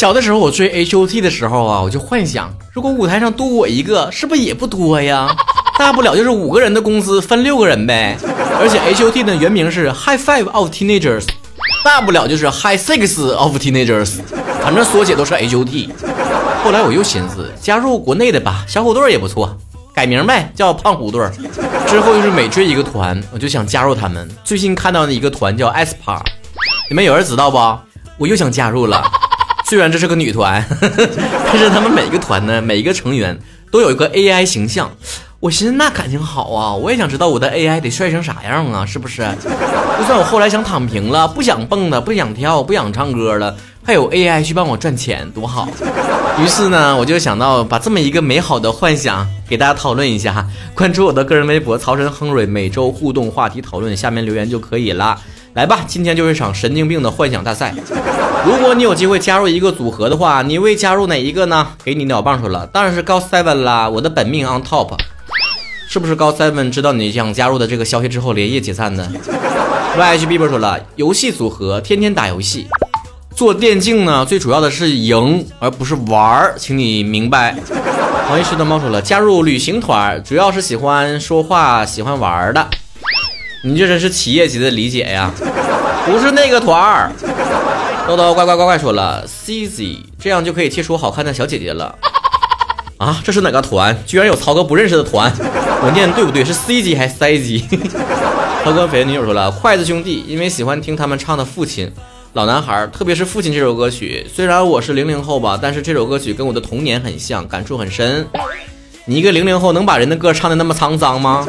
小的时候我追 H O T 的时候啊，我就幻想，如果舞台上多我一个，是不是也不多呀？大不了就是五个人的公司分六个人呗。而且 H O T 的原名是 High Five of Teenagers，大不了就是 High Six of Teenagers，反正缩写都是 H O T。后来我又寻思，加入国内的吧，小虎队也不错，改名呗，叫胖虎队。之后就是每追一个团，我就想加入他们。最近看到的一个团叫 aespa，你们有人知道不？我又想加入了。虽然这是个女团，但是他们每一个团呢，每一个成员都有一个 AI 形象。我寻思那感情好啊，我也想知道我的 AI 得帅成啥样啊，是不是？就算我后来想躺平了，不想蹦了，不想跳，不想唱歌了，还有 AI 去帮我赚钱，多好。于是呢，我就想到把这么一个美好的幻想给大家讨论一下。关注我的个人微博曹晨亨瑞，每周互动话题讨论，下面留言就可以了。来吧，今天就是一场神经病的幻想大赛。如果你有机会加入一个组合的话，你会加入哪一个呢？给你鸟棒说了，当然是高 seven 啦，我的本命 on top。是不是高 seven 知道你想加入的这个消息之后连夜解散的？YHB 说了，游戏组合天天打游戏，做电竞呢，最主要的是赢而不是玩儿，请你明白。黄医师的猫说了，加入旅行团主要是喜欢说话、喜欢玩的。你这真是企业级的理解呀，不是那个团儿。豆豆乖乖乖乖说了，CZ 这样就可以切出好看的小姐姐了。啊，这是哪个团？居然有曹哥不认识的团，我念对不对？是 C 级还是 C 级？曹哥绯女友说了，筷子兄弟，因为喜欢听他们唱的《父亲》，老男孩，特别是《父亲》这首歌曲。虽然我是零零后吧，但是这首歌曲跟我的童年很像，感触很深。你一个零零后能把人的歌唱的那么沧桑吗？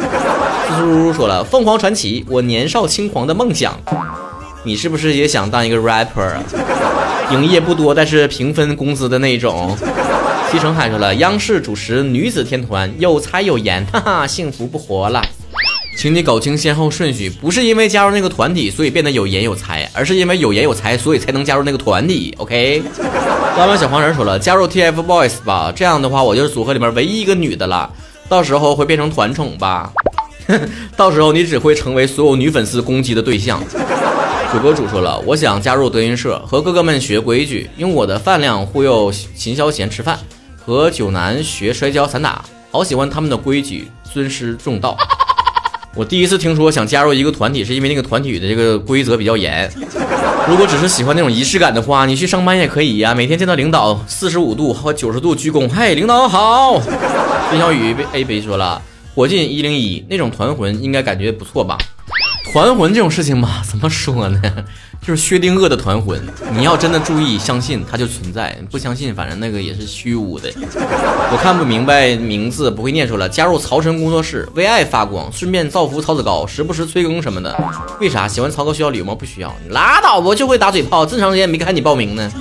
苏苏说了，凤凰传奇，我年少轻狂的梦想。你是不是也想当一个 rapper？啊营业不多，但是平分工资的那种。西城喊出了央视主持女子天团，有才有颜，哈哈，幸福不活了。请你搞清先后顺序，不是因为加入那个团体所以变得有颜有才，而是因为有颜有才所以才能加入那个团体。OK。老板小黄人说了，加入 TFBOYS 吧，这样的话我就是组合里面唯一一个女的了，到时候会变成团宠吧？到时候你只会成为所有女粉丝攻击的对象。主播主说了，我想加入德云社，和哥哥们学规矩，用我的饭量忽悠秦霄贤吃饭。和九男学摔跤散打，好喜欢他们的规矩，尊师重道。我第一次听说想加入一个团体，是因为那个团体的这个规则比较严。如果只是喜欢那种仪式感的话，你去上班也可以呀，每天见到领导四十五度和九十度鞠躬，嘿，领导好。孙小雨被 A 杯说了，火箭一零一那种团魂应该感觉不错吧？团魂这种事情吧，怎么说呢？就是薛定谔的团魂，你要真的注意相信它就存在，不相信反正那个也是虚无的。我看不明白名字不会念出来，加入曹晨工作室为爱发光，顺便造福曹子高，时不时催更什么的。为啥喜欢曹哥需要礼物吗？不需要，拉倒吧，就会打嘴炮，这么长时间没看你报名呢。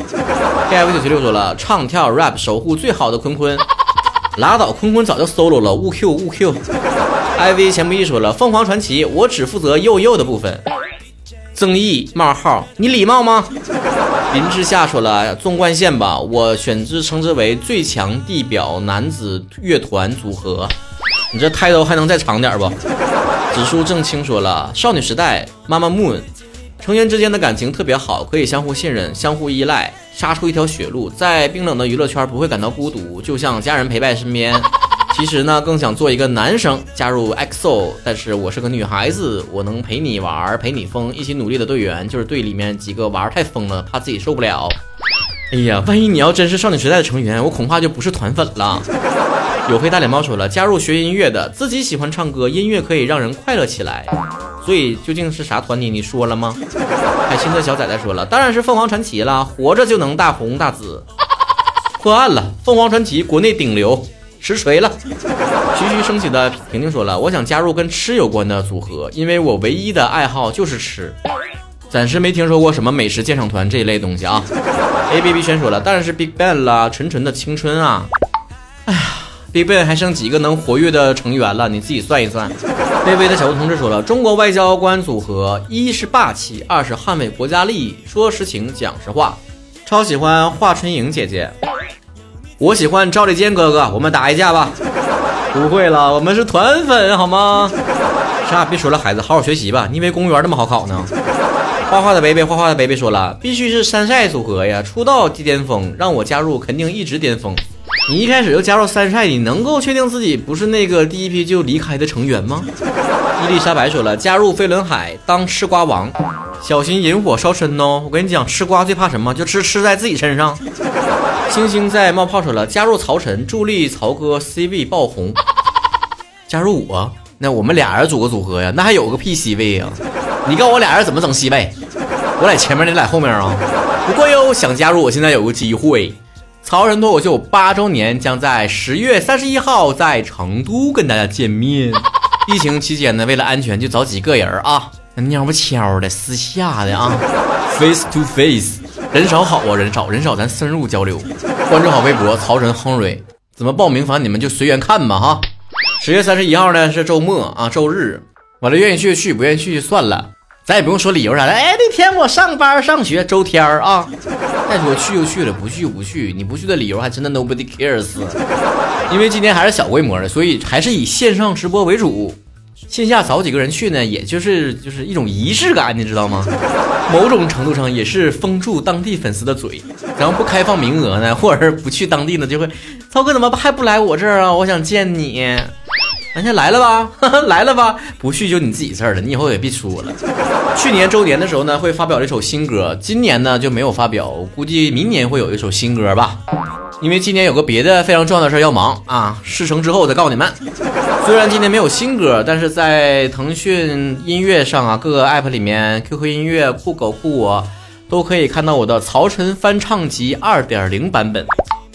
K F 九七六说了，唱跳 rap 守护最好的坤坤，拉倒，坤坤早就 solo 了，误 Q 误 Q。I V 钱不易说了，凤凰传奇我只负责幼幼的部分。曾毅冒号，你礼貌吗？林之夏说了，纵贯线吧，我选之称之为最强地表男子乐团组合。你这 title 还能再长点不？指数正清说了，少女时代，妈妈 moon，成员之间的感情特别好，可以相互信任，相互依赖，杀出一条血路，在冰冷的娱乐圈不会感到孤独，就像家人陪伴身边。其实呢，更想做一个男生加入 EXO，但是我是个女孩子，我能陪你玩，陪你疯，一起努力的队员，就是队里面几个玩太疯了，怕自己受不了。哎呀，万一你要真是少女时代的成员，我恐怕就不是团粉了。有黑大脸猫说了，加入学音乐的，自己喜欢唱歌，音乐可以让人快乐起来。所以究竟是啥团体？你说了吗？海清的小崽崽说了，当然是凤凰传奇了，活着就能大红大紫。破案了，凤凰传奇国内顶流。实锤了，徐徐升起的婷婷说了：“我想加入跟吃有关的组合，因为我唯一的爱好就是吃，暂时没听说过什么美食鉴赏团这一类东西啊。”A B B 选说了：“当然是 Big Bang 啦，纯纯的青春啊！哎呀，Big Bang 还剩几个能活跃的成员了？你自己算一算。”卑微的小吴同志说了：“中国外交官组合，一是霸气，二是捍卫国家利益，说实情，讲实话，超喜欢华春莹姐姐。”我喜欢赵立坚哥哥，我们打一架吧。不会了，我们是团粉，好吗？啥别说了，孩子，好好学习吧。你以为公务员那么好考呢？画画的 baby，画画的 baby 说了，必须是山寨组合呀，出道即巅峰，让我加入肯定一直巅峰。你一开始就加入三晒，你能够确定自己不是那个第一批就离开的成员吗？伊丽莎白说了，加入飞轮海当吃瓜王，小心引火烧身哦！我跟你讲，吃瓜最怕什么？就吃吃在自己身上。星星在冒泡说了，加入曹晨助力曹哥 C 位爆红。加入我，那我们俩人组个组合呀？那还有个屁 C 位呀？你告诉我俩人怎么整 C 位？我在前面，你在后面啊？不过哟，想加入我现在有个机会。曹仁脱口秀八周年将在十月三十一号在成都跟大家见面。疫情期间呢，为了安全，就找几个人啊，那蔫不悄的、私下的啊，face to face，人少好啊，人少人少，咱深入交流。关注好微博曹晨亨瑞，怎么报名？反正你们就随缘看吧哈。十月三十一号呢是周末啊，周日，完了愿意去去，不愿意去就算了。咱也不用说理由啥的，哎，那天我上班上学，周天儿啊。再说去就去了，不去就不去。你不去的理由还真的 nobody cares。因为今天还是小规模的，所以还是以线上直播为主。线下找几个人去呢，也就是就是一种仪式感，你知道吗？某种程度上也是封住当地粉丝的嘴。然后不开放名额呢，或者是不去当地呢，就会，涛哥怎么还不来我这儿啊？我想见你。咱先来了吧，来了吧，不去就你自己事儿了，你以后也别说了。去年周年的时候呢，会发表了一首新歌，今年呢就没有发表，我估计明年会有一首新歌吧。因为今年有个别的非常重要的事儿要忙啊，事成之后再告诉你们。虽然今年没有新歌，但是在腾讯音乐上啊，各个 app 里面，QQ 音乐、酷狗、酷我都可以看到我的曹晨翻唱集二点零版本。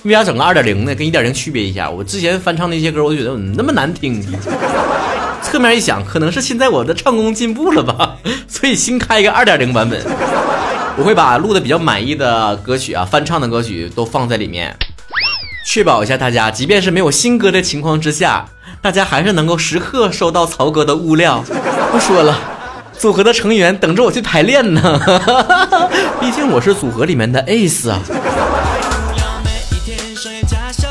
为啥整个二点零呢？跟一点零区别一下。我之前翻唱那些歌，我就觉得怎么那么难听。侧面一想，可能是现在我的唱功进步了吧，所以新开一个二点零版本。我会把录的比较满意的歌曲啊，翻唱的歌曲都放在里面，确保一下大家，即便是没有新歌的情况之下，大家还是能够时刻收到曹哥的物料。不说了，组合的成员等着我去排练呢。毕竟我是组合里面的 ace 啊。有没